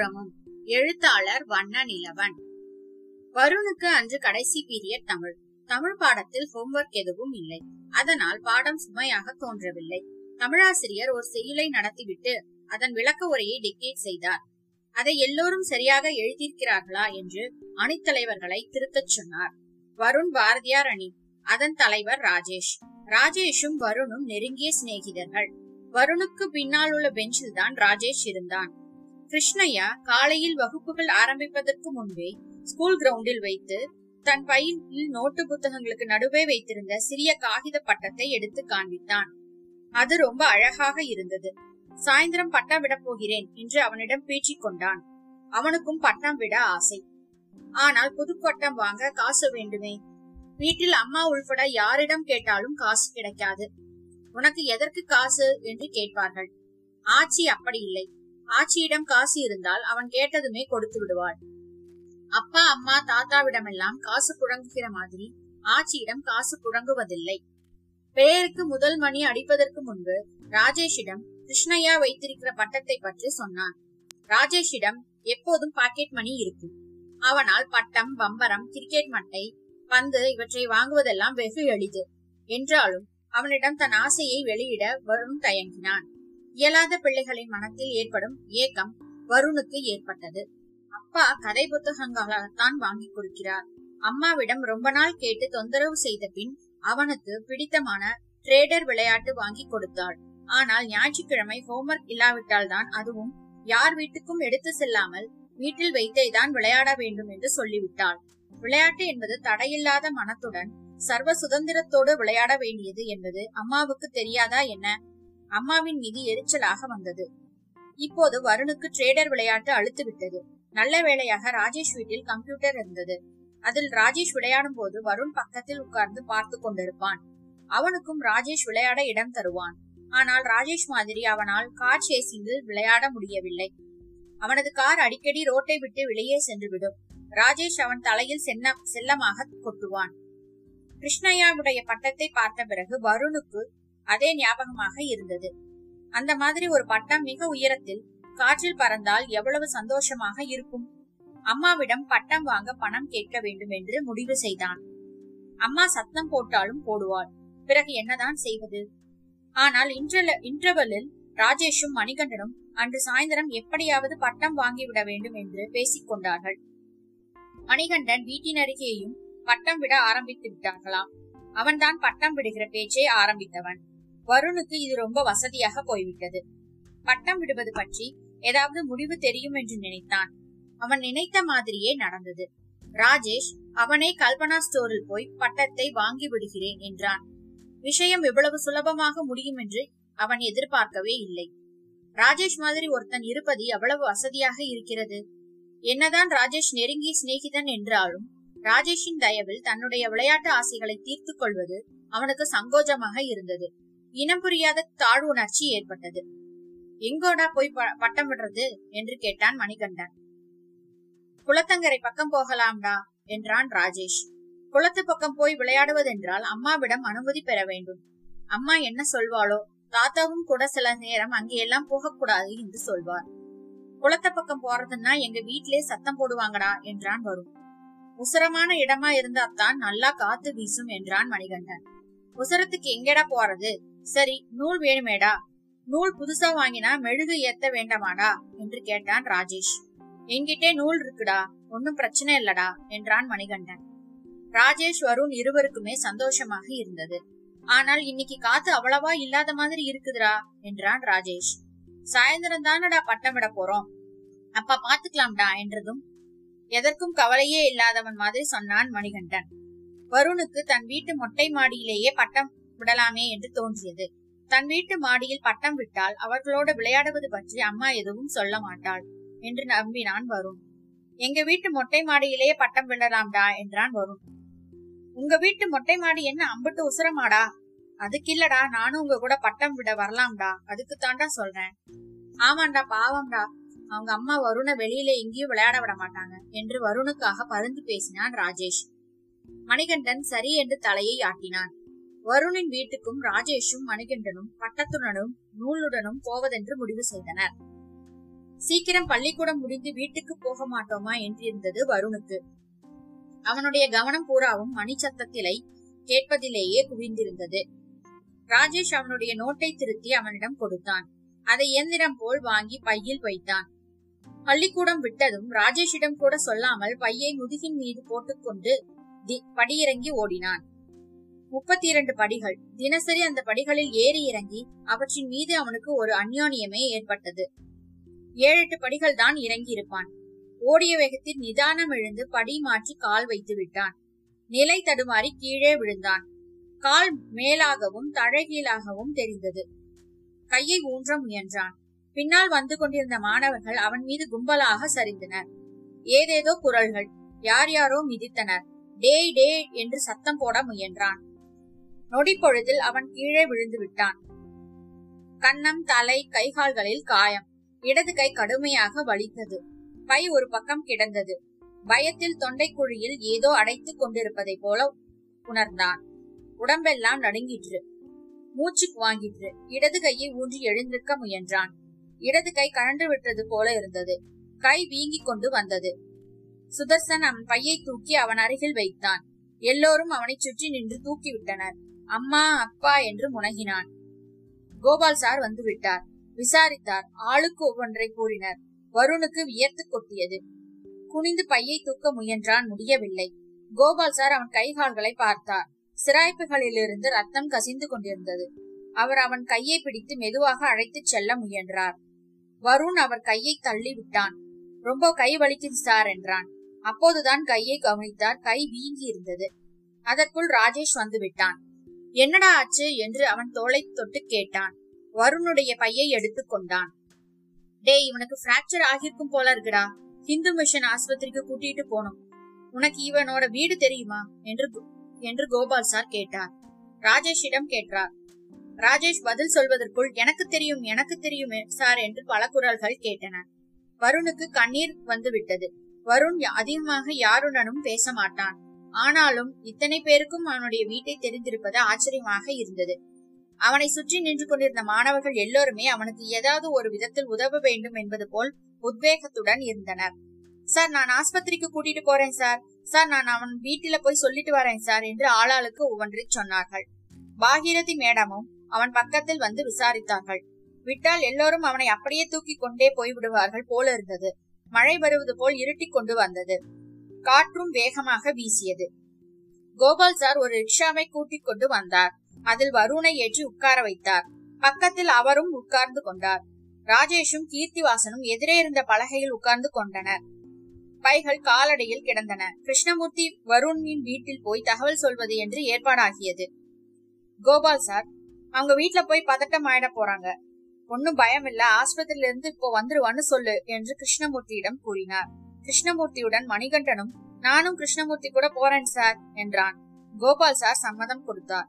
புறமும் எழுத்தாளர் வண்ண நிலவன் வருணுக்கு அன்று கடைசி பீரியட் தமிழ். தமிழ் பாடத்தில் ஹோம்ஒர்க் எதுவும் இல்லை. அதனால் பாடம் சுமையாக தோன்றவில்லை. தமிழாசிரியர் ஒரு செயலை நடத்திவிட்டு அதன் விளக்க உரையை டிக்டேட் செய்தார். அதை எல்லோரும் சரியாக எழுதியிருக்கிறார்களா என்று அணித்தலைவர்களை திருத்தச் சொன்னார். வருண் பாரதியார் அணி. அதன் தலைவர் ராஜேஷ். ராஜேஷும் வருணும் நெருங்கிய சிநேகிதர்கள். வருணுக்கு பின்னால் உள்ள பெஞ்சில் தான் ராஜேஷ் இருந்தான். கிருஷ்ணய்யா காலையில் வகுப்புகள் ஆரம்பிப்பதற்கு முன்பே ஸ்கூல் கிரவுண்டில் வைத்து தன் பையில் நோட்டு புத்தகங்களுக்கு நடுவே வைத்திருந்த சிறிய காகித பட்டத்தை எடுத்து காண்பித்தான். அது ரொம்ப அழகாக இருந்தது. சாயந்தரம் பட்டம் விட போகிறேன் என்று அவனிடம் பேச்சிக் கொண்டான். அவனுக்கும் பட்டம் விட ஆசை. ஆனால் புது பட்டம் வாங்க காசு வேண்டுமே. வீட்டில் அம்மா உள்பட யாரிடம் கேட்டாலும் காசு கிடைக்காது. உனக்கு எதற்கு காசு? என்று கேட்பார்கள். ஆச்சி அப்படி இல்லை. ஆச்சியிடம் காசு இருந்தால் அவன் கேட்டதுமே கொடுத்து விடுவாள் அப்பா அம்மா தாத்தாவிடமெல்லாம் காசு புழங்குகிற மாதிரி ஆச்சியிடம் காசு புழங்குவதில்லை. பெயருக்கு முதல் மணி அடிப்பதற்கு முன்பு ராஜேஷிடம் கிருஷ்ணையா வைத்திருக்கிற பட்டத்தை பற்றி சொன்னான். ராஜேஷிடம் எப்போதும் பாக்கெட் மணி இருக்கும். அவனால் பட்டம் பம்பரம் கிரிக்கெட் மட்டை பந்து இவற்றை வாங்குவதெல்லாம் வெகு எளிது. என்றாலும் அவனிடம் தன் ஆசையை வெளியிட வரும் தயங்கினான். இயலாத பிள்ளைகளின் மனத்தில் ஏற்படும் ஏக்கம் வருணுக்கு ஏற்பட்டது. அப்பா கதை புத்தகங்களாகத்தான் வாங்கி கொடுக்கிறார். அம்மாவிடம் ரொம்ப நாள் கேட்டு தொந்தரவு செய்த பின் அவனுக்கு பிடித்தமான ட்ரேடர் விளையாட்டு வாங்கி கொடுத்தாள். ஆனால் ஞாயிற்றுக்கிழமை ஹோம்ஒர்க் இல்லாவிட்டால் தான் அதுவும் யார் வீட்டுக்கும் எடுத்து செல்லாமல் வீட்டில் வைத்தே தான் விளையாட வேண்டும் என்று சொல்லிவிட்டாள். விளையாட்டு என்பது தடையில்லாத மனத்துடன் சர்வ சுதந்திரத்தோடு விளையாட வேண்டியது என்பது அம்மாவுக்கு தெரியாதா என்ன? அம்மாவின் மீது எரிச்சலாக வந்தது. இப்போது வருணுக்கு ட்ரேடர் விளையாட்டு அழுத்து விட்டது. நல்ல வேளையாக ராஜேஷ் வீட்டில் கம்ப்யூட்டர் இருந்தது. அதில் ராஜேஷ் விளையாடும் போது வருண் பக்கத்தில் உட்கார்ந்து பார்த்து கொண்டிருப்பான். அவனுக்கும் ராஜேஷ் விளையாட இடம் தருவான். ஆனால் ராஜேஷ் மாதிரி அவனால் கார் சேசிங்கில் விளையாட முடியவில்லை. அவனது கார் அடிக்கடி ரோட்டை விட்டு வெளியே சென்றுவிடும். ராஜேஷ் அவன் தலையில் சென்ன செல்லமாக கொட்டுவான். கிருஷ்ணய்யாவுடைய பட்டத்தை பார்த்த பிறகு வருணுக்கு அதே ஞாபகமாக இருந்தது. அந்த மாதிரி ஒரு பட்டம் மிக உயரத்தில் காற்றில் பறந்தால் எவ்வளவு சந்தோஷமாக இருக்கும்? அம்மாவிடம் பட்டம் வாங்க பணம் கேட்க வேண்டும் என்று முடிவு செய்தான். அம்மா சத்தம் போட்டாலும் போடுவாள். பிறகு என்னதான் செய்வது? ஆனால் இன்டர்வலில் ராஜேஷும் மணிகண்டனும் அன்று சாயந்தரம் எப்படியாவது பட்டம் வாங்கிவிட வேண்டும் என்று பேசிக் கொண்டார்கள். மணிகண்டன் வீட்டின் அருகேயும் பட்டம் விட ஆரம்பித்து விட்டார்களாம். அவன்தான் பட்டம் விடுகிற பேச்சை ஆரம்பித்தவன். வருணுக்கு இது ரொம்ப வசதியாக போய்விட்டது. பட்டம் விடுவது பற்றி ஏதாவது முடிவு தெரியும் என்று நினைத்தான். அவன் நினைத்த மாதிரியே நடந்தது. ராஜேஷ் அவனே கல்பனா ஸ்டோரில் போய் பட்டத்தை வாங்கி விடுகிறேன் என்றான். விஷயம் இவ்வளவு சுலபமாக முடியும் என்று அவன் எதிர்பார்க்கவே இல்லை. ராஜேஷ் மாதிரி ஒருத்தன் இருப்பது எவ்வளவு வசதியாக இருக்கிறது? என்னதான் ராஜேஷ் நெருங்கிய சிநேகிதன் என்றாலும் ராஜேஷின் தயவில் தன்னுடைய விளையாட்டு ஆசைகளை தீர்த்து கொள்வது அவனுக்கு சங்கோஜமாக இருந்தது. இனம் புரியாத தாழ் உணர்ச்சி ஏற்பட்டது. எங்கோடா போய் பட்டம் விடுறது? என்று கேட்டான் மணிகண்டன். குளத்தங்கரை பக்கம் போகலாம்டா என்றான் ராஜேஷ். குளத்து பக்கம் போய் விளையாடுவதென்றால் அம்மாவிடம் அனுமதி பெற வேண்டும். அம்மா என்ன சொல்வாளோ தாத்தாவும் கூட சில நேரம் அங்கேயெல்லாம் போகக்கூடாது என்று சொல்வார். குளத்த பக்கம் போறதுன்னா எங்க வீட்டிலே சத்தம் போடுவாங்கடா என்றான் வரும் உசரமான இடமா இருந்தாத்தான் நல்லா காத்து வீசும் என்றான் மணிகண்டன். உசரத்துக்கு எங்கடா போறது? சரி நூல் வேணுமேடா. நூல் புதுசா வாங்கினா மெழுகு ஏத்த வேண்டாமாடா என்று கேட்டான் ராஜேஷ். என்கிட்டே நூல் இருக்குடா ஒன்னும் பிரச்சனை இல்லடா என்றான் மணிகண்டன். ராஜேஷ் வருண் இருவருக்குமே சந்தோஷமாக இருந்தது. ஆனால் இன்னைக்கு காத்து அவ்வளவா இல்லாத மாதிரி இருக்குதுடா என்றான் ராஜேஷ். சாயந்தரம் தானடா பட்டம் விட போறோம். அப்ப பாத்துக்கலாம்டா என்றதும் எதற்கும் கவலையே இல்லாதவன் மாதிரி சொன்னான் மணிகண்டன். வருணுக்கு தன் வீட்டு மொட்டை மாடியிலேயே பட்டம் விடலாமே என்று தோன்றியது. தன் வீட்டு மாடியில் பட்டம் விட்டால் அவர்களோடு விளையாடுவது பற்றி அம்மா எதுவும் சொல்ல மாட்டாள் என்று நம்பினான் வருண். எங்க வீட்டு மொட்டை மாடியிலேயே பட்டம் விடலாம்டா என்றான் வருண். உங்க வீட்டு மொட்டை மாடி என்ன அம்பிட்டு உசுரமாடா? அதுக்கு இல்லடா நானும் உங்க கூட பட்டம் விட வரலாம்டா. அதுக்கு தாண்டா சொல்றேன். ஆமாண்டா பாவம்டா. அவங்க அம்மா வருண வெளியில எங்கேயும் விளையாட விட மாட்டாங்க என்று வருணுக்காக பருந்து பேசினான் ராஜேஷ். மணிகண்டன் சரி என்று தலையை ஆட்டினான். வருணின் வீட்டுக்கும் ராஜேஷும் மணிகண்டனும் பட்டத்துடனும் நூலுடனும் போவதென்று முடிவு செய்தனர். சீக்கிரம் பள்ளிக்கூடம் முடிந்து வீட்டுக்கு போக மாட்டோமா என்றிருந்தது வருணுக்கு. அவனுடைய கவனம் பூராவும் மணி சத்தத்திலை கேட்பதிலேயே குவிந்திருந்தது. ராஜேஷ் அவனுடைய நோட்டை திருத்தி அவனிடம் கொடுத்தான். அதை இயந்திரம் போல் வாங்கி பையில் வைத்தான். பள்ளிக்கூடம் விட்டதும் ராஜேஷிடம் கூட சொல்லாமல் பையை முதுகின் மீது போட்டுக்கொண்டு தி- படியிறங்கி ஓடினான். முப்பத்தி இரண்டு படிகள். தினசரி அந்த படிகளில் ஏறி இறங்கி அவற்றின் மீது அவனுக்கு ஒரு அந்யோன்யமே ஏற்பட்டது. ஏழெட்டு படிகள் தான் இறங்கி இருப்பான் ஓடிய வேகத்தில் நிதானம் எழுந்து படி மாற்றி கால் வைத்து விட்டான். நிலை தடுமாறி கீழே விழுந்தான். கால் மேலாகவும் தழகீழாகவும் தெரிந்தது. கையை ஊன்ற முயன்றான். பின்னால் வந்து கொண்டிருந்த மாணவர்கள் அவன் மீது கும்பலாக சரிந்தனர். ஏதேதோ குரல்கள் யார் யாரோ மிதித்தனர். டேய் டே என்று சத்தம் போட முயன்றான். நொடிப்பொழுதில் அவன் கீழே விழுந்து விட்டான். கன்னம் தலை கைகால்களில் காயம். இடது கை கடுமையாக வலித்தது. பை ஒரு பக்கம் கிடந்தது. பயத்தில் தொண்டைக்குழியில் ஏதோ அடைத்துக் கொண்டிருப்பதைப் போல உணர்ந்தான். உடம்பெல்லாம் நடுங்கிற்று. மூச்சு வாங்கிற்று. இடது கையை ஊன்றி எழுந்திருக்க முயன்றான். இடது கை கழன்று விட்டது போல இருந்தது. கை வீங்கிக் கொண்டு வந்தது. சுதர்சன் அவன் பையை தூக்கி அவன் அருகில் வைத்தான். எல்லோரும் அவனைச் சுற்றி நின்று தூக்கி விட்டனர் அம்மா அப்பா என்று முனகினான். கோபால் சார் வந்து விட்டார். விசாரித்தார். ஆளுக்கு ஒவ்வொன்றை கூறினர். வருணுக்கு வியர்த்து கொட்டியது. குனிந்து பையை தூக்க முயன்றான். முடியவில்லை. கோபால் சார் அவன் கைகால்களை பார்த்தார். சிராய்ப்புகளிலிருந்து ரத்தம் கசிந்து கொண்டிருந்தது. அவர் அவன் கையை பிடித்து மெதுவாக அழைத்துச் செல்ல முயன்றார். வருண் அவர் கையை தள்ளி விட்டான். ரொம்ப கை வலிக்குது சார் என்றான். அப்போதுதான் கையை கவனித்தார். கை வீங்கி இருந்தது அதற்குள் ராஜேஷ் வந்து விட்டான். என்னடா ஆச்சு என்று அவன் தோளை தொட்டு கேட்டான். வருணுடைய பையை எடுத்துக் கொண்டான். டேய் இவனுக்கு பிராக்சர் ஆகிருக்கும் போல இருக்குடா. ஹிந்து மிஷன் ஆஸ்பத்திரிக்கு கூட்டிட்டு போனோம் உனக்கு இவனோட வீடு தெரியுமா? என்று என்று கோபால் சார் கேட்டார். ராஜேஷிடம் கேட்டார் ராஜேஷ் பதில் சொல்வதற்குள் எனக்கு தெரியும் எனக்கு தெரியும் சார் என்று பல குரல்கள் கேட்டன. வருணுக்கு கண்ணீர் வந்துவிட்டது. வருண் அதிகமாக யாருடனும் பேச மாட்டான். ஆனாலும் இத்தனை பேருக்கும் அவனுடைய வீட்டை தெரிந்திருப்பது ஆச்சரியமாக இருந்தது. அவனை சுற்றி நின்று கொண்டிருந்த மாணவர்கள் எல்லோருமே அவனுக்கு ஏதாவது ஒரு விதத்தில் உதவ வேண்டும் என்பது போல் உத்வேகத்துடன் இருந்தனர். சார் நான் ஆஸ்பத்திரிக்கு கூட்டிட்டு போறேன் சார். சார் நான் அவன் வீட்டில போய் சொல்லிட்டு வரேன் சார் என்று ஆளாளுக்கு ஒவ்வொன்றை சொன்னார்கள். பாகீரதி மேடமும் அவன் பக்கத்தில் வந்து விசாரித்தார்கள். விட்டால் எல்லோரும் அவனை அப்படியே தூக்கி கொண்டே போய்விடுவார்கள் போல இருந்தது. மழை வருவது போல் இருட்டிக் கொண்டு வந்தது. காற்றும் வேகமாக வீசியது. கோபால் சார் ஒரு ரிக்ஷாவை கூட்டிக் கொண்டு வந்தார். அதில் வருணை ஏற்றி உட்கார வைத்தார். பக்கத்தில் அவரும் உட்கார்ந்து கொண்டார். ராஜேஷும் கீர்த்திவாசனும் எதிரே இருந்த பலகையில் உட்கார்ந்து கொண்டனர். பைகள் காலடையில் கிடந்தன. கிருஷ்ணமூர்த்தி வருணின் வீட்டில் போய் தகவல் சொல்வது என்று ஏற்பாடாகியது. கோபால் சார் அவங்க வீட்டுல போய் பதட்டம் ஆயிட போறாங்க. ஒன்னும் பயம் இல்ல ஆஸ்பத்திரியில இருந்து இப்போ வந்துருவான்னு சொல்லு என்று கிருஷ்ணமூர்த்தியிடம் கூறினார். கிருஷ்ணமூர்த்தியுடன் மணிகண்டனும் நானும் கிருஷ்ணமூர்த்தி கூட போறேன் சார் என்றான். கோபால் சார் சம்மதம் கொடுத்தார்.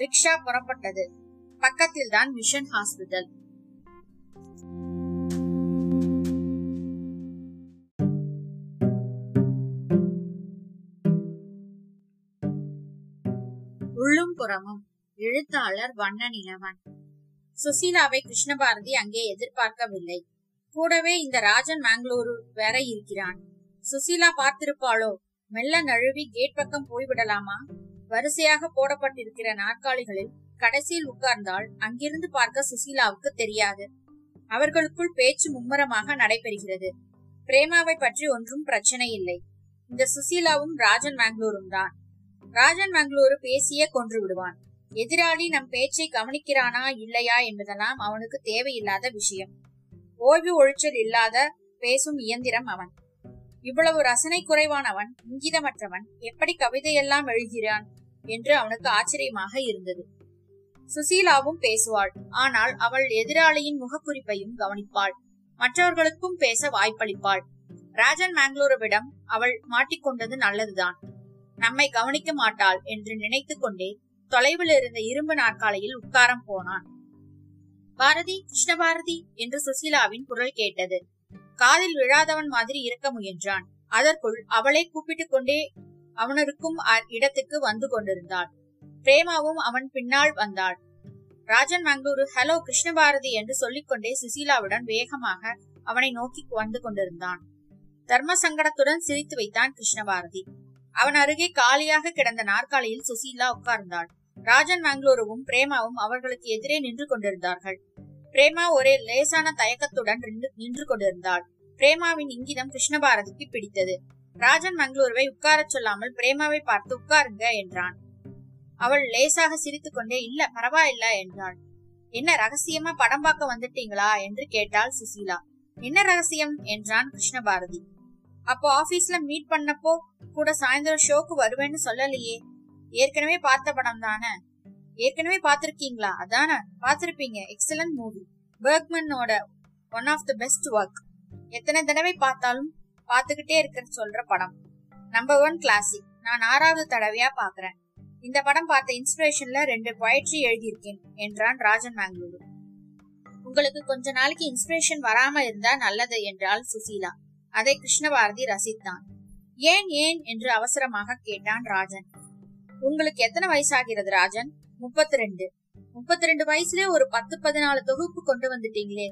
ரிக்ஷா புறப்பட்டது. பக்கத்தில் தான் மிஷன் ஹாஸ்பிட்டல் உள்ளும் புறமும் எழுத்தாளர் வண்ண நிலவன் சுசீலாவை கிருஷ்ணபாரதி அங்கே எதிர்பார்க்கவில்லை. கூடவே இந்த ராஜன் மேங்களூரு வேற இருக்கிறான். சுசீலா பார்த்திருப்பாளோ? மெல்ல நழுவி கேட் பக்கம் போய்விடலாமா? வரிசையாக போடப்பட்டிருக்கிற நாற்காலிகளில் கடைசியில் உட்கார்ந்தால் அங்கிருந்து பார்க்க சுசீலாவுக்கு தெரியாது. அவர்களுக்குள் பேச்சு மும்முரமாக நடைபெறுகிறது. பிரேமாவை பற்றி ஒன்றும் பிரச்சனை இல்லை. இந்த சுசீலாவும் ராஜன் மேங்களூரும் தான். ராஜன் மங்களூரு பேசியே கொன்று விடுவான் எதிராளி நம் பேச்சை கவனிக்கிறானா இல்லையா என்பதெல்லாம் அவனுக்கு தேவையில்லாத விஷயம். ஓய்வு ஒழிச்சல் இல்லாத பேசும் இயந்திரம் அவன். இவ்வளவு ரசனை குறைவானவன் இங்கிதமற்றவன் எப்படி கவிதையெல்லாம் எழுகிறான் என்று அவனுக்கு ஆச்சரியமாக இருந்தது. சுசீலாவும் பேசுவாள் ஆனால் அவள் எதிராளியின் முகக்குறிப்பையும் கவனிப்பாள். மற்றவர்களுக்கும் பேச வாய்ப்பளிப்பாள். ராஜன் மேங்களூருவிடம் அவள் மாட்டிக்கொண்டது நல்லதுதான். நம்மை கவனிக்க மாட்டாள் என்று நினைத்துக் கொண்டே தொலைவில் இருந்த இரும்பு நாற்காலியில் உட்காரம் போனான். பாரதி கிருஷ்ணபாரதி என்று சுசீலாவின் குரல் கேட்டது. காதில் விழாதவன் மாதிரி இருக்க முயன்றான். அதற்குள் அவளை கூப்பிட்டுக் கொண்டே அவனருக்கும் இடத்துக்கு வந்து கொண்டிருந்தாள். பிரேமாவும் அவன் பின்னால் வந்தாள். ராஜன் மங்களூரு ஹலோ கிருஷ்ணபாரதி என்று சொல்லிக்கொண்டே சுசீலாவுடன் வேகமாக அவனை நோக்கி வந்து கொண்டிருந்தான். தர்ம சங்கடத்துடன் சிரித்து வைத்தான் கிருஷ்ணபாரதி அவன் அருகே காலியாக கிடந்த நாற்காலியில் சுசீலா உட்கார்ந்தாள். ராஜன் மங்களூருவும் பிரேமாவும் அவர்களுக்கு எதிரே நின்று கொண்டிருந்தார்கள். பிரேமா ஒரே லேசான தயக்கத்துடன் நின்று கொண்டிருந்தாள். பிரேமாவின் இங்கிதம் கிருஷ்ணபாரதிக்கு பிடித்தது. ராஜன் மங்களூருவை உட்காரச் சொல்லாமல் பிரேமாவை பார்த்து உட்காருங்க என்றான். அவள் லேசாக சிரித்துக்கொண்டே இல்ல பரவாயில்ல என்றாள். என்ன ரகசியமா படம் பார்க்க வந்துட்டீங்களா? என்று கேட்டாள் சுசீலா. என்ன ரகசியம்? என்றான் கிருஷ்ணபாரதி. அப்போ ஆபீஸ்ல மீட் பண்ணப்போ கூட சாயந்தரம் ஷோக்கு வருவேன்னு சொல்லலையே. ஏற்கனவே பார்த்த படம் தானே? ஏற்கனவே பார்த்திருக்கீங்களா? அதானே பார்த்திருப்பீங்க. Excellent movie பர்க்மனோட one of the best work எத்தனை தடவை பார்த்தாலும் பார்த்துக்கிட்டே இருக்க சொல்ற படம். நம்பர் ஒன் கிளாசிக் நான் ஆறாவது தடவையா பாக்குறேன் இந்த படம் பார்த்த இன்ஸ்பிரேஷன்ல ரெண்டு பொயட்ரி எழுதியிருக்கேன் என்றான் ராஜன் மேங்களூரு உங்களுக்கு கொஞ்ச நாளைக்கு இன்ஸ்பிரேஷன் வராம இருந்தா நல்லது என்றாள் சுசீலா. அதை கிருஷ்ணபாரதி ரசித்தான். ஏன் ஏன் என்று அவசரமாக கேட்டான் ராஜன். உங்களுக்கு எத்தனை வயசாகிறது ராஜன்? முப்பத்தி ரெண்டு முப்பத்தி ரெண்டு வயசுல ஒரு பத்து பதினாலு தொகுப்பு கொண்டு வந்துட்டீங்களே.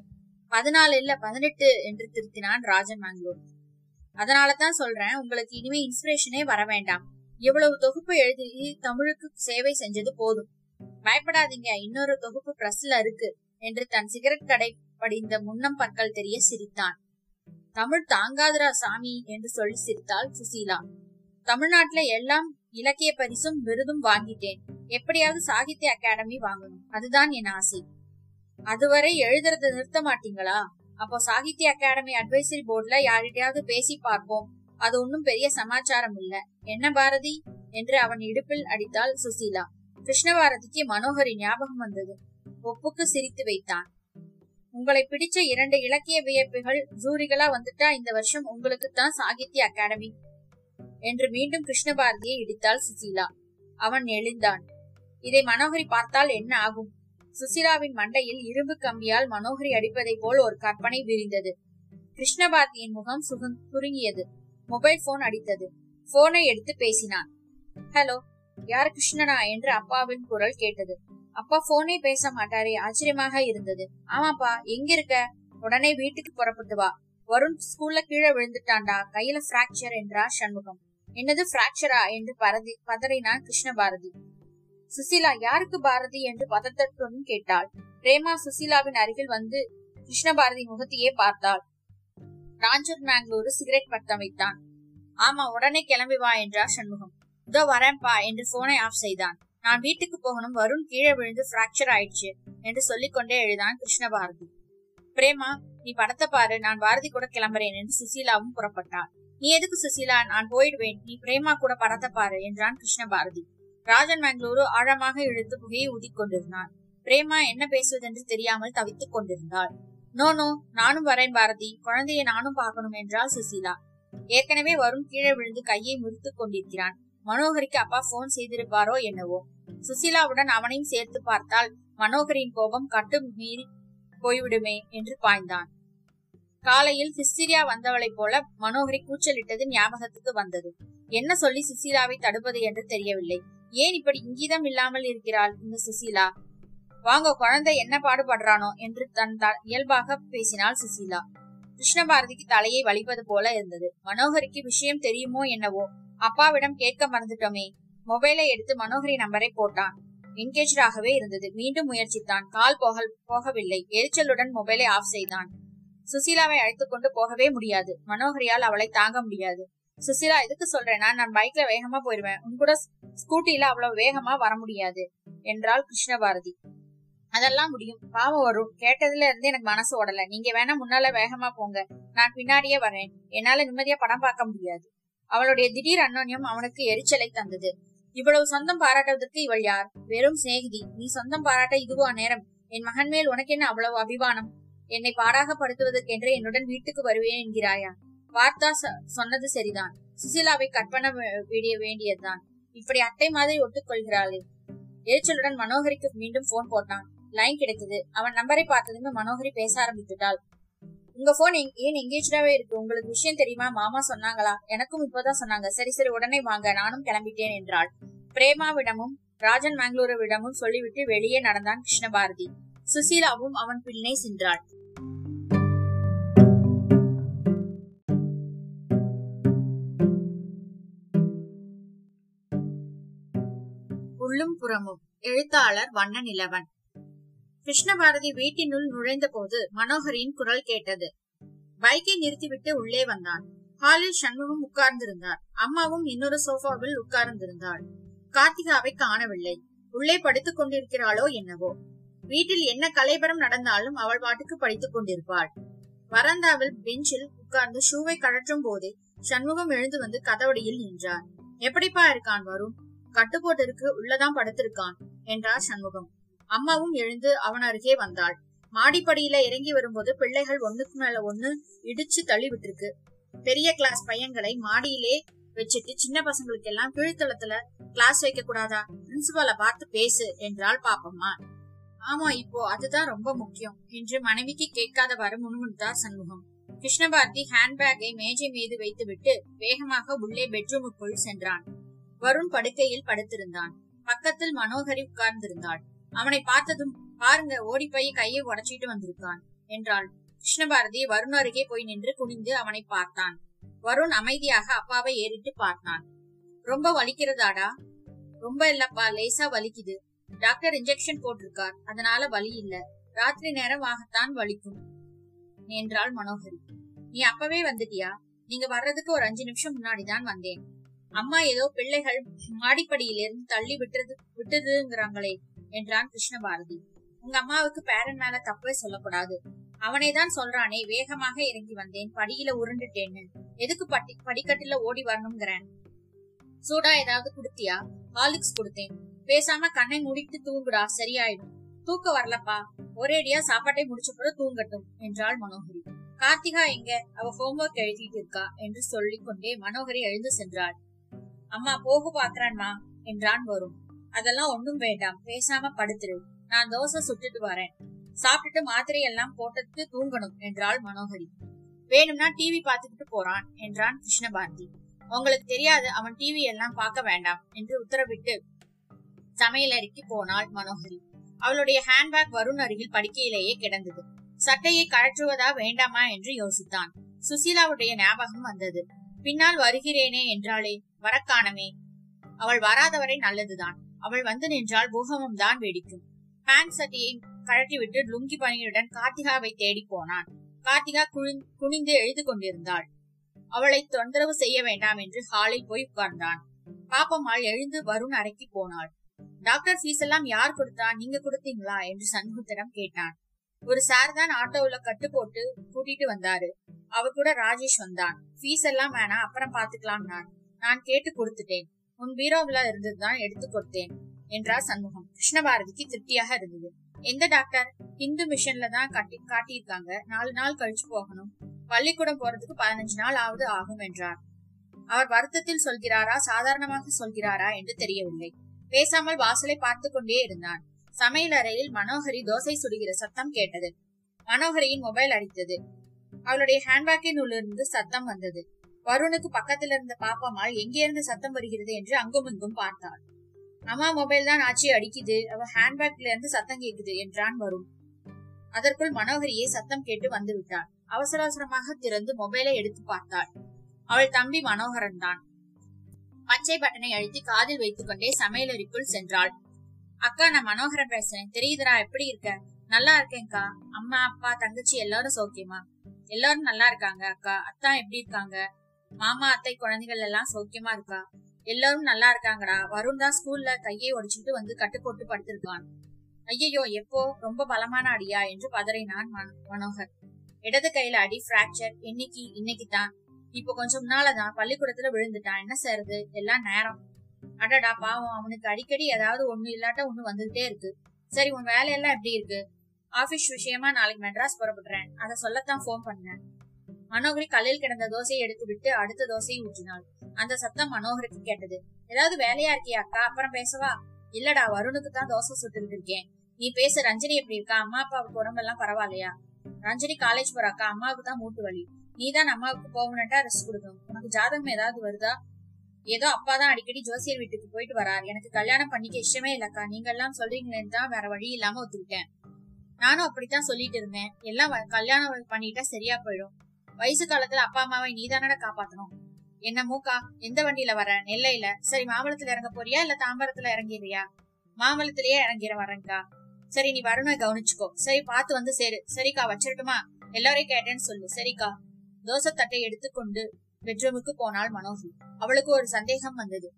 பதினாலு இல்ல பதினெட்டு என்று திருத்தினான் ராஜன் மேங்களூர். அதனாலதான் சொல்றேன் உங்களுக்கு இனிமே இன்ஸ்பிரேஷனே வர வேண்டாம். இவ்வளவு தொகுப்பு எழுதி தமிழுக்கு சேவை செஞ்சது போதும். பயப்படாதீங்க இன்னொரு தொகுப்பு பிரஸ்ல இருக்கு என்று தன் சிகரெட் கடை படிந்த முன்னம் பற்கள் தெரிய சிரித்தான். தமிழ் தாங்காதுரா சாமி என்று சொல்லி சிரித்தாள் சுசீலா. தமிழ்நாட்டுல எல்லாம் இலக்கிய பரிசும் விருதும் வாங்கிட்டேன். எப்படியாவது சாகித்ய அகாடமி வாங்கணும். அதுதான் என் ஆசை. அதுவரை எழுதுறது நிறுத்த மாட்டீங்களா? அப்போ சாகித்ய அகாடமி அட்வைசரி போர்டுல யார்கிட்டயாவது பேசி பார்ப்போம். அது ஒன்னும் பெரிய சமாச்சாரம் இல்ல. என்ன பாரதி? என்று அவன் இடுப்பில் அடித்தாள் சுசீலா. கிருஷ்ணபாரதிக்கு மனோகரி ஞாபகம் வந்தது. ஒப்புக்கு சிரித்து வைத்தான். உங்களை பிடிச்ச இரண்டு இலக்கிய வியப்புகள் ஜூரிகளா வந்துட்டா இந்த வருஷம் உங்களுக்கு தான் சாகித்ய அகாடமி. என்று மீண்டும் கிருஷ்ணபாரதியை இடித்தாள் சுசீலா. அவன் எழுந்தான். இதை மனோகரி பார்த்தால் என்ன ஆகும்? சுசீலாவின் மண்டையில் இரும்பு கம்பியால் மனோகரி அடிப்பதை போல் ஒரு கற்பனை விரிந்தது. கிருஷ்ணபாரதியின் முகம் சுகம் சுருங்கியது. மொபைல் போன் அடித்தது. போனை எடுத்து பேசினான். ஹலோ யார் கிருஷ்ணனா? என்று அப்பாவின் குரல் கேட்டது. அப்பா போனே பேச மாட்டாரே ஆச்சரியமாக இருந்தது. ஆமாப்பா எங்க இருக்க உடனே வீட்டுக்கு புறப்பட்டு வா. வருண் ஸ்கூல்ல கீழே விழுந்துட்டான்டா. கையில பிராக்சர் என்றா சண்முகம். என்னது பிராக்சரா என்று பரதி பதறினான் கிருஷ்ணபாரதி. சுசீலா யாருக்கு பாரதி என்று பதத்தட்டுடன் கேட்டாள். பிரேமா சுசீலாவின் அருகில் வந்து கிருஷ்ணபாரதி முகத்தையே பார்த்தாள். ராஞ்சூர் மேங்களூரு சிகரெட் பட்டம் வைத்தான். ஆமா உடனே கிளம்பி வா என்றார் சண்முகம். இதோ வரேன்பா என்று போனை ஆஃப் செய்தான். நான் வீட்டுக்கு போகணும் வருண் கீழே விழுந்து பிராக்சர் ஆயிடுச்சு என்று சொல்லிக்கொண்டே எழுதான் கிருஷ்ணபாரதி. பிரேமா நீ படத்தை பாரு நான் பாரதி கூட கிளம்புறேன் என்று சுசீலாவும் புறப்பட்டாள். நீ எதுக்கு சுசீலா? நான் போயிடுவேன். நீ பிரேமா கூட படத்தை பாரு என்றான் கிருஷ்ணபாரதி. ராஜன் மங்களூரு ஆழமாக இழுத்து புகையை ஊதிக்கொண்டிருந்தான் பிரேமா என்ன பேசுவதென்று தெரியாமல் தவித்துக் கொண்டிருந்தாள். நோ நோ நானும் வரேன் பாரதி. குழந்தையை நானும் பார்க்கணும் என்றாள் சுசீலா. ஏற்கனவே வரும் கீழே விழுந்து கையை முறித்துக் கொண்டிருக்கிறான். மனோகரிக்கு அப்பா போன் செய்திருப்பாரோ என்னவோ? சுசீலாவுடன் அவனையும் சேர்த்து பார்த்தால் மனோகரின் கோபம் கட்டு மீறி போய்விடுமே என்று பாய்ந்தான். காலையில் சிசிரியா வந்தவளைப் போல மனோகரி கூச்சலிட்டது ஞாபகத்துக்கு வந்தது. என்ன சொல்லி சுசீலாவை தடுப்பது என்று தெரியவில்லை. ஏன் இப்படி இங்கீதம் இல்லாமல் இருக்கிறாள் இந்த சுசீலா வாங்க குழந்தை என்ன பாடுபடுறானோ என்று தன் இயல்பாக பேசினாள் சுசீலா கிருஷ்ணபாரதிக்கு தலையை வலிப்பது போல இருந்தது. மனோகரிக்கு விஷயம் தெரியுமோ என்னவோ? அப்பாவிடம் கேட்க மறந்துட்டோமே. மொபைலை எடுத்து மனோகரி நம்பரை போட்டான். என்கேஜாகவே இருந்தது. மீண்டும் முயற்சித்தான். கால் போக போகவில்லை. எரிச்சலுடன் மொபைலை ஆஃப் செய்தான். சுசீலாவை அழைத்துக் கொண்டு போகவே முடியாது. மனோகரியால் அவளை தாங்க முடியாது. சுசீலா எதுக்கு சொல்றேன்னா நான் பைக்ல வேகமா போயிருவேன். உன் கூட ஸ்கூட்டில அவ்வளவு வேகமா வர முடியாது. என்றாள் கிருஷ்ணபாரதி. அதெல்லாம் முடியும். பாவம் வரும் கேட்டதுல இருந்து எனக்கு மனசு ஓடல. நீங்க வேணா முன்னால வேகமா போங்க. நான் பின்னாடியே வரேன். என்னால நிம்மதியா படம் பார்க்க முடியாது. அவளுடைய திடீர் அன்னோன்யம் அவனுக்கு எரிச்சலை தந்தது. இவ்வளவு சொந்தம் பாராட்டுவதற்கு இவள் யார்? வெறும் சிநேகிதி. நீ சொந்தம் பாராட்ட இதுவா நேரம் என் மகன் மேல் உனக்கு என்ன அவ்வளவு அபிமானம்? என்னை பாடாகப்படுத்துவதற்கென்று என்னுடன் வீட்டுக்கு வருவேன் என்கிறாயா? பார்த்தா சொன்னது சரிதான். சுசிலாவை கற்பனை விடிய வேண்டியதுதான். இப்படி அட்டை மாதிரி ஒட்டுக்கொள்கிறாளே. எரிச்சலுடன் மனோகரிக்கு மீண்டும் போன் போட்டான். லைன் கிடைத்தது. அவன் நம்பரை பார்த்ததுமே மனோகரி பேச ஆரம்பித்துட்டாள் உங்க போன் ஏன் எங்கேஜாவே இருக்கு? உங்களுக்கு விஷயம் தெரியுமா? மாமா சொன்னாங்களா? எனக்கும் இப்பதான் சொன்னாங்க. சரி சரி உடனே வாங்க. நானும் கிளம்பிட்டேன் என்றாள். பிரேமாவிடமும் ராஜன் மங்களூருவிடமும் சொல்லிவிட்டு வெளியே நடந்தான் கிருஷ்ணபாரதி. சுசீலாவும் அவன் பின்னே சென்றாள். உள்ளும் புறமும். எழுத்தாளர் வண்ண நிலவன் கிருஷ்ணபாரதி வீட்டினுள் நுழைந்த போது மனோகரின் குரல் கேட்டது. பைக்கை நிறுத்திவிட்டு உள்ளே வந்தான். ஹாலில் சண்முகம் உட்கார்ந்திருந்தார். அம்மாவும் இன்னொரு சோஃபாவில் உட்கார்ந்திருந்தாள். கார்த்திகாவை காணவில்லை. உள்ளே படுத்துக் கொண்டிருக்கிறாளோ என்னவோ. வீட்டில் என்ன கலைபரம் நடந்தாலும் அவள் பாட்டுக்கு படித்துக் கொண்டிருப்பாள். வரந்தாவில் பெஞ்சில் உட்கார்ந்து ஷூவை கழற்றும் போதே சண்முகம் எழுந்து வந்து கதவடியில் நின்றார் எப்படிப்பா இருக்கான் வரும் கட்டுப்போட்டிற்கு உள்ளதான் படுத்திருக்கான் என்றார் சண்முகம். அம்மாவும் எழுந்து அவன் அருகே வந்தாள். மாடிப்படியில இறங்கி வரும்போது பிள்ளைகள் ஒண்ணுக்கு மேல ஒண்ணு இடிச்சு தள்ளி விட்டுருக்கு பெரிய கிளாஸ் பையன்களை மாடியிலே வச்சுட்டு சின்ன பசங்களுக்கு எல்லாம் கீழ்த்தளத்துல கிளாஸ் வைக்க கூடாதா? பிரின்சிபால பார்த்து பேசு என்றாள் பாப்பம்மா. ஆமா இப்போ அதுதான் ரொம்ப முக்கியம் என்று மனைவிக்கு கேட்காதவாறு முணுமுணுத்தார் சண்முகம். கிருஷ்ணபாரதி ஹேண்ட்பேக்கை மேஜை மீது வைத்துவிட்டு வேகமாக உள்ளே பெட்ரூமுக்குள் சென்றான். வருண் படுக்கையில் படுத்திருந்தான். பக்கத்தில் மனோகரி உட்கார்ந்திருந்தாள். அவனை பார்த்ததும் பாருங்க ஓடி போய் கையை உடைச்சிட்டு வந்திருக்கான் என்றாள். கிருஷ்ணபாரதி வருண் அருகே போய் நின்று குனிந்து அவனை பார்த்தான். வருண் அமைதியாக அப்பாவை ஏறிட்டு பார்த்தான். ரொம்ப வலிக்கிறதாடா? ரொம்ப இல்லப்பா லேசா வலிக்குது. டாக்டர் இன்ஜெக்ஷன் போட்டிருக்கார். அதனால வலி இல்ல. ராத்திரி நேரம் ஆகத்தான் வலிக்கும் என்றாள் மனோகரி. நீ அப்பவே வந்துட்டியா? நீங்க வர்றதுக்கு ஒரு அஞ்சு நிமிஷம் முன்னாடிதான் வந்தேன். அம்மா ஏதோ பிள்ளைகள் மாடிப்படியிலிருந்து தள்ளி விட்டது விட்டதுங்கிறாங்களே என்றான் கிருஷ்ணபாரதி. உங்க அம்மாவுக்கு பேரன் மேல தப்பே சொல்லக்கூடாது. அவனே தான் சொல்றானே வேகமாக இறங்கி வந்தேன் படியில உருண்டுட்டேன்னு. எதுக்கு பட்டி படிக்கட்டுல ஓடி வரணுங்கிறேன் சூடா ஏதாவது குடுத்தியா? ஹாலிக்ஸ் கொடுத்தேன். பேசாம கண்ணை முடித்து தூங்குடா சரியாயிடும். தூக்க வரலப்பா. ஒரேடியா சாப்பாட்டை முடிச்ச கூட தூங்கட்டும் என்றாள் மனோகரி. கார்த்திகா எங்க? அவ ஹோம்ஒர்க் எழுதிட்டு இருக்கா என்று சொல்லிக் கொண்டே மனோகரி எழுந்து சென்றாள். அம்மா போக பாக்குறான்மா என்றான் வரும் அதெல்லாம் ஒண்ணும் வேண்டாம் பேசாம படுத்துரு. நான் தோசை சுட்டுட்டு வரேன். சாப்பிட்டுட்டு மாத்திரை எல்லாம் போட்டுட்டு தூங்கணும் என்றாள் மனோகரி. வேணும்னா டிவி பாத்துக்கிட்டு போறான் என்றான் கிருஷ்ணபாரதி உங்களுக்கு தெரியாது அவன் டிவி எல்லாம் பார்க்க வேண்டாம் என்று உத்தரவிட்டு சமையலறைக்கு போனாள் மனோகரி. அவளுடைய ஹேண்ட்பேக் வருண் அருகில் படுக்கையிலேயே கிடந்தது. சட்டையை கழற்றுவதா வேண்டாமா? என்று யோசித்தான். சுசீலாவுடைய ஞாபகம் வந்தது. பின்னால் வருகிறேனே என்றாளே வரக்கானமே அவள் வராதவரை நல்லதுதான். அவள் வந்து நின்றால் பூகமும் தான் வெடிக்கும். பேண்ட் சட்டையை கழட்டிவிட்டு லுங்கி பணியுடன் கார்த்திகாவை தேடி போனான். கார்த்திகா குனிந்து எழுது கொண்டிருந்தாள். அவளை தொந்தரவு செய்ய வேண்டாம் என்று ஹாலில் போய் உட்கார்ந்தான். பாப்பம்மாள் எழுந்து வருண் அறைக்கு போனாள். டாக்டர் ஃபீஸ் எல்லாம் யார் கொடுத்தா? நீங்க கொடுத்தீங்களா? என்று சண்முகத்திடம் கேட்டான். ஒரு சார் தான் ஆட்டோவுல கட்டு போட்டு கூட்டிட்டு வந்தாரு. அவர் கூட ராஜேஷ் வந்தான். ஃபீஸ் எல்லாம் வேணாம் அப்புறம் பாத்துக்கலாம்னார் நான் கேட்டு கொடுத்துட்டேன். உன் பீரோவில் இருந்ததுதான் எடுத்து கொடுத்தேன் என்றார் சண்முகம். கிருஷ்ணபாரதிக்கு திருப்தியாக இருந்தது. எந்த டாக்டர் இந்து மிஷன்ல தான் கட்டி காட்டியிருக்காங்க. நாலு நாள் கழிச்சு போகணும். பள்ளிக்கூடம் போறதுக்கு பதினஞ்சு நாள் ஆவது ஆகும் என்றார். அவர் வருத்தத்தில் சொல்கிறாரா சாதாரணமாக சொல்கிறாரா என்று தெரியவில்லை. பேசாமல் வாசலை பார்த்து கொண்டே இருந்தான். சமையல் அறையில் மனோகரி தோசை சுடுகிற சத்தம் கேட்டது. மனோகரியின் மொபைல் அடித்தது. அவளுடைய ஹேண்ட்பேக்கின் உள்ளிருந்து சத்தம் வந்தது. வருணுக்கு பக்கத்தில் இருந்த பாப்பம்மாள் எங்கே இருந்து சத்தம் வருகிறது? என்று அங்கும் இங்கும் பார்த்தாள். அம்மா மொபைல் தான் ஆச்சி அடிக்குது. அவ ஹேண்ட்பேக்ல இருந்து சத்தம் கேட்குது என்றான் வருண். அதற்குள் மனோகரியை சத்தம் கேட்டு வந்து விட்டாள். அவசர அவசரமாக திறந்து மொபைலை எடுத்து பார்த்தாள். அவள் தம்பி மனோகரன் தான். பச்சை பட்டனை அழுத்தி காதில் வைத்துக் கொண்டே சமையலறைக்குள் சென்றாள். அக்கா நான் மனோகரன் பேசுறேன். தெரியுதுடா எப்படி இருக்க? நல்லா இருக்கேன்க்கா. அம்மா அப்பா தங்கச்சி எல்லாரும் சௌக்கியமா? எல்லாரும் நல்லா இருக்காங்க அக்கா. அத்தா எப்படி இருக்காங்க? மாமா அத்தை குழந்தைகள் எல்லாம் சௌக்கியமா இருக்கா? எல்லாரும் நல்லா இருக்காங்கடா. வருண் தான் ஸ்கூல்ல கையை உடைச்சிட்டு வந்து கட்டு போட்டு படுத்திருக்கான். ஐயையோ எப்போ? ரொம்ப பலமான அடியா? என்று பதறினான் மனோகர். இடது கையில அடி பிராக்சர் இன்னைக்கு இன்னைக்கு தான் இப்போ கொஞ்சம் நாளதான் பள்ளிக்கூடத்துல விழுந்துட்டான். என்ன செய்யறது எல்லாம் நேரம். அடடா பாவம். அவனுக்கு அடிக்கடி ஏதாவது ஒண்ணு இல்லாட்ட ஒண்ணு வந்துகிட்டே இருக்கு. சரி உன் வேலையெல்லாம் எப்படி இருக்கு? ஆபீஸ் விஷயமா நாளைக்கு மெட்ராஸ் புறப்படுறேன். அதை சொல்லத்தான் போன் பண்ணேன். மனோகரி கல்லில் கிடந்த தோசையை எடுத்து விட்டு அடுத்த தோசையை ஊற்றினாள். அந்த சத்தம் மனோகருக்கு கேட்டது. ஏதாவது வேலையா இருக்கியா அக்கா? அப்புறம் பேசவா? இல்லடா வருணுக்கு தான் தோசை சுட்டுக்கிட்டு இருக்கேன். நீ பேச ரஞ்சனி எப்படி இருக்கா? அம்மா அப்பாவுக்கு உடம்பெல்லாம் பரவாயில்லையா? ரஞ்சனி காலேஜ் போறாக்கா அம்மாவுக்கு தான் மூட்டு வலி. நீ தான் அம்மாவுக்கு போகணும்ட்டா ரெஸ்ட் கொடுக்கணும். உனக்கு ஜாதகம் ஏதாவது வருதா? ஏதோ அப்பா தான் அடிக்கடி ஜோசியர் வீட்டுக்கு போயிட்டு வரார். எனக்கு கல்யாணம் பண்ணிக்க இஷ்டமே இல்லக்கா. நீங்க எல்லாம் சொல்றீங்களேன்னு தான் வேற வழி இல்லாம ஒத்துக்கிட்டேன். நானும் அப்படித்தான் சொல்லிட்டு இருந்தேன். எல்லாம் கல்யாணம் பண்ணிட்டா சரியா போயிடும். வயசு காலத்துல அப்பா அம்மாவை நீதானட காப்பாத்தணும்? என்ன மூக்கா எந்த வண்டியில வர? நெல்லையில? சரி மாம்பழத்துல இறங்க போறியா இல்ல தாம்பரத்துல இறங்கிடுறியா? மாம்பழத்திலேயே இறங்கிற வரேன்க்கா சரி நீ வருணை கவனிச்சுக்கோ. சரி பார்த்து வந்து சேரு. சரிக்கா வச்சிரட்டுமா எல்லாரையும் கேட்டேன்னு சொல்லு. சரிக்கா. தோசை தட்டை எடுத்துக்கொண்டு பெட்ரூமுக்கு போனாள் மனோகி. அவளுக்கு ஒரு சந்தேகம் வந்தது.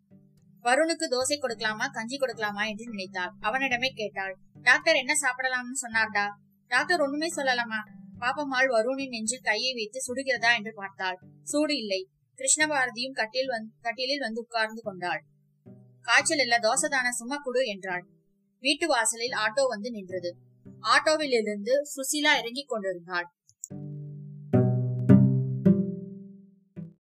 வருணுக்கு தோசை கொடுக்கலாமா கஞ்சி கொடுக்கலாமா என்று நினைத்தாள். அவனிடமே கேட்டாள். டாக்டர் என்ன சாப்பிடலாம்னு சொன்னார்டா? டாக்டர் ஒண்ணுமே சொல்லலாமா பாப்பம்மாள் வருணின் நெஞ்சில் கையை வைத்து சுடுகிறதா என்று பார்த்தாள். சூடு இல்லை. கிருஷ்ணபாரதியும் கட்டில் கட்டிலில் வந்து உட்கார்ந்து கொண்டாள். காய்ச்சல் இல்ல தோசைதான சும்மா குடு என்றாள். வீட்டு வாசலில் ஆட்டோ வந்து நின்றது. ஆட்டோவில் இருந்து சுசீலா இறங்கிக் கொண்டிருந்தாள்.